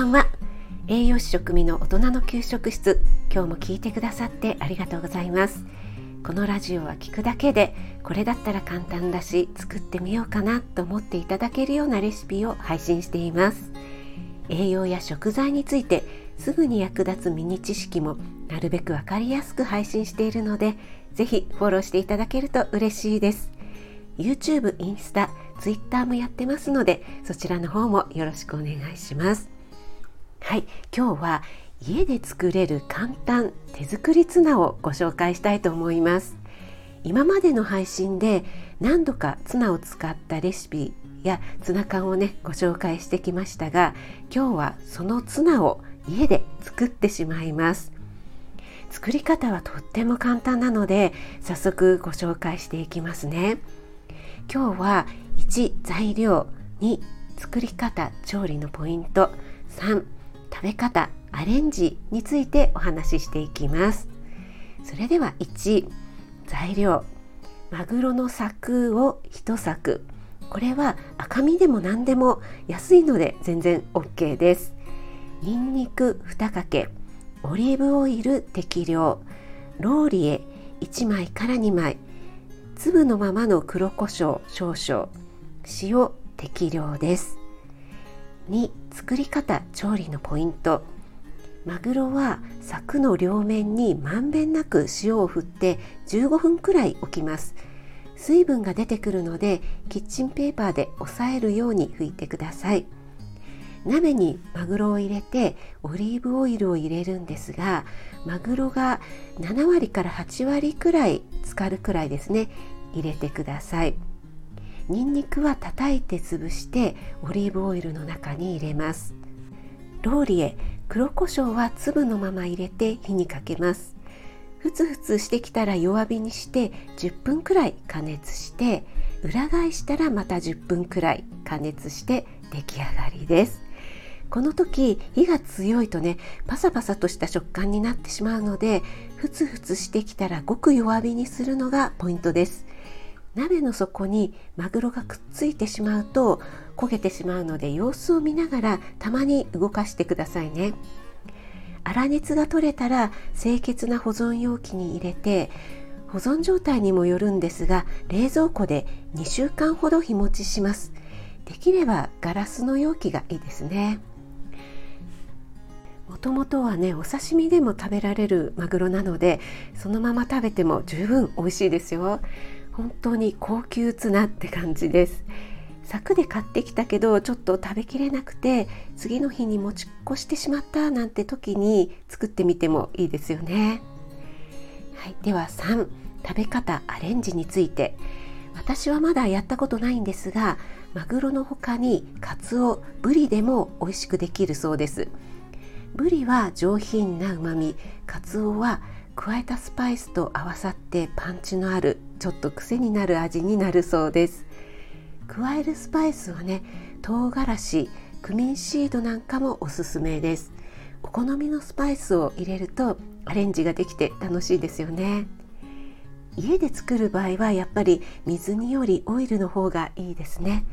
ばんは。栄養士食味の大人の給食室。今日も聞いてくださってありがとうございます。このラジオは聞くだけでこれだったら簡単だし作ってみようかなと思っていただけるようなレシピを配信しています。栄養や食材についてすぐに役立つミニ知識もなるべくわかりやすく配信しているのでぜひフォローしていただけると嬉しいです。YouTube、インスタ、Twitter もやってますのでそちらの方もよろしくお願いします。はい今日は家で作れる簡単手作りツナをご紹介したいと思います。今までの配信で何度かツナを使ったレシピやツナ缶をねご紹介してきましたが今日はそのツナを家で作ってしまいます。作り方はとっても簡単なので早速ご紹介していきますね。今日は1材料2作り方調理のポイント。3食べ方アレンジについてお話ししていきます。それでは1材料。マグロの柵を1柵。これは赤身でも何でも安いので全然 OK です。にんにく2かけ。オリーブオイル適量。ローリエ1枚から2枚。粒のままの黒胡椒少々。塩適量です。2作り方調理のポイント。マグロは柵の両面にまんべんなく塩を振って15分くらい置きます。水分が出てくるのでキッチンペーパーで押さえるように拭いてください。鍋にマグロを入れてオリーブオイルを入れるんですがマグロが7割から8割くらい浸かるくらいですね入れてください。にんにくは叩いて潰してオリーブオイルの中に入れます。ローリエ黒胡椒は粒のまま入れて火にかけます。ふつふつしてきたら弱火にして10分くらい加熱して裏返したらまた10分くらい加熱して出来上がりです。この時火が強いとねパサパサとした食感になってしまうのでふつふつしてきたらごく弱火にするのがポイントです。鍋の底にマグロがくっついてしまうと焦げてしまうので様子を見ながらたまに動かしてくださいね。粗熱が取れたら清潔な保存容器に入れて保存状態にもよるんですが冷蔵庫で2週間ほど日持ちします。できればガラスの容器がいいですね。もともとはねお刺身でも食べられるマグロなのでそのまま食べても十分美味しいですよ。本当に高級ツナって感じです。柵で買ってきたけどちょっと食べきれなくて次の日に持ち越してしまったなんて時に作ってみてもいいですよね。はい、では3食べ方アレンジについて。私はまだやったことないんですがマグロの他にカツオブリでも美味しくできるそうです。ブリは上品なうまみカツオは加えたスパイスと合わさってパンチのあるちょっと癖になる味になるそうです。加えるスパイスはね唐辛子クミンシードなんかもおすすめです。お好みのスパイスを入れるとアレンジができて楽しいですよね。家で作る場合はやっぱり水煮よりオイルの方がいいですね。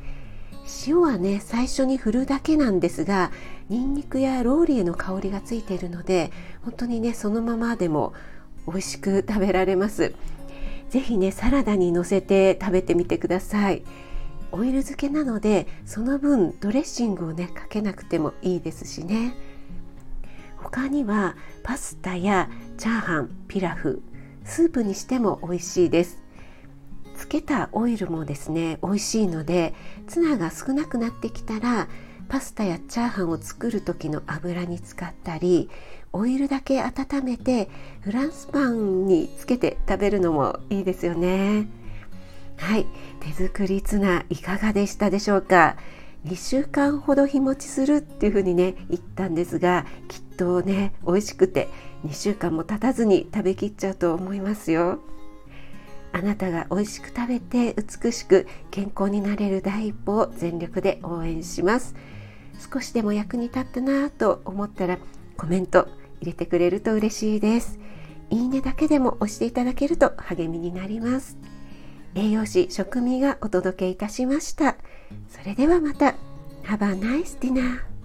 塩はね最初に振るだけなんですがニンニクやローリエの香りがついているので本当にねそのままでも美味しく食べられます。是非ねサラダにのせて食べてみてください。オイル漬けなのでその分ドレッシングをねかけなくてもいいですしね。他にはパスタやチャーハンピラフスープにしても美味しいです。つけたオイルもですね美味しいのでツナが少なくなってきたらパスタやチャーハンを作る時の油に使ったりオイルだけ温めてフランスパンにつけて食べるのもいいですよね。はい。手作りツナいかがでしたでしょうか？2週間ほど日持ちするっていう風にね言ったんですがきっとね美味しくて2週間も経たずに食べきっちゃうと思いますよ。あなたが美味しく食べて美しく健康になれる第一歩を全力で応援します。少しでも役に立ったなと思ったらコメント入れてくれると嬉しいです。いいねだけでも押していただけると励みになります。栄養士食味がお届けいたしました。それではまた。Have a nice dinner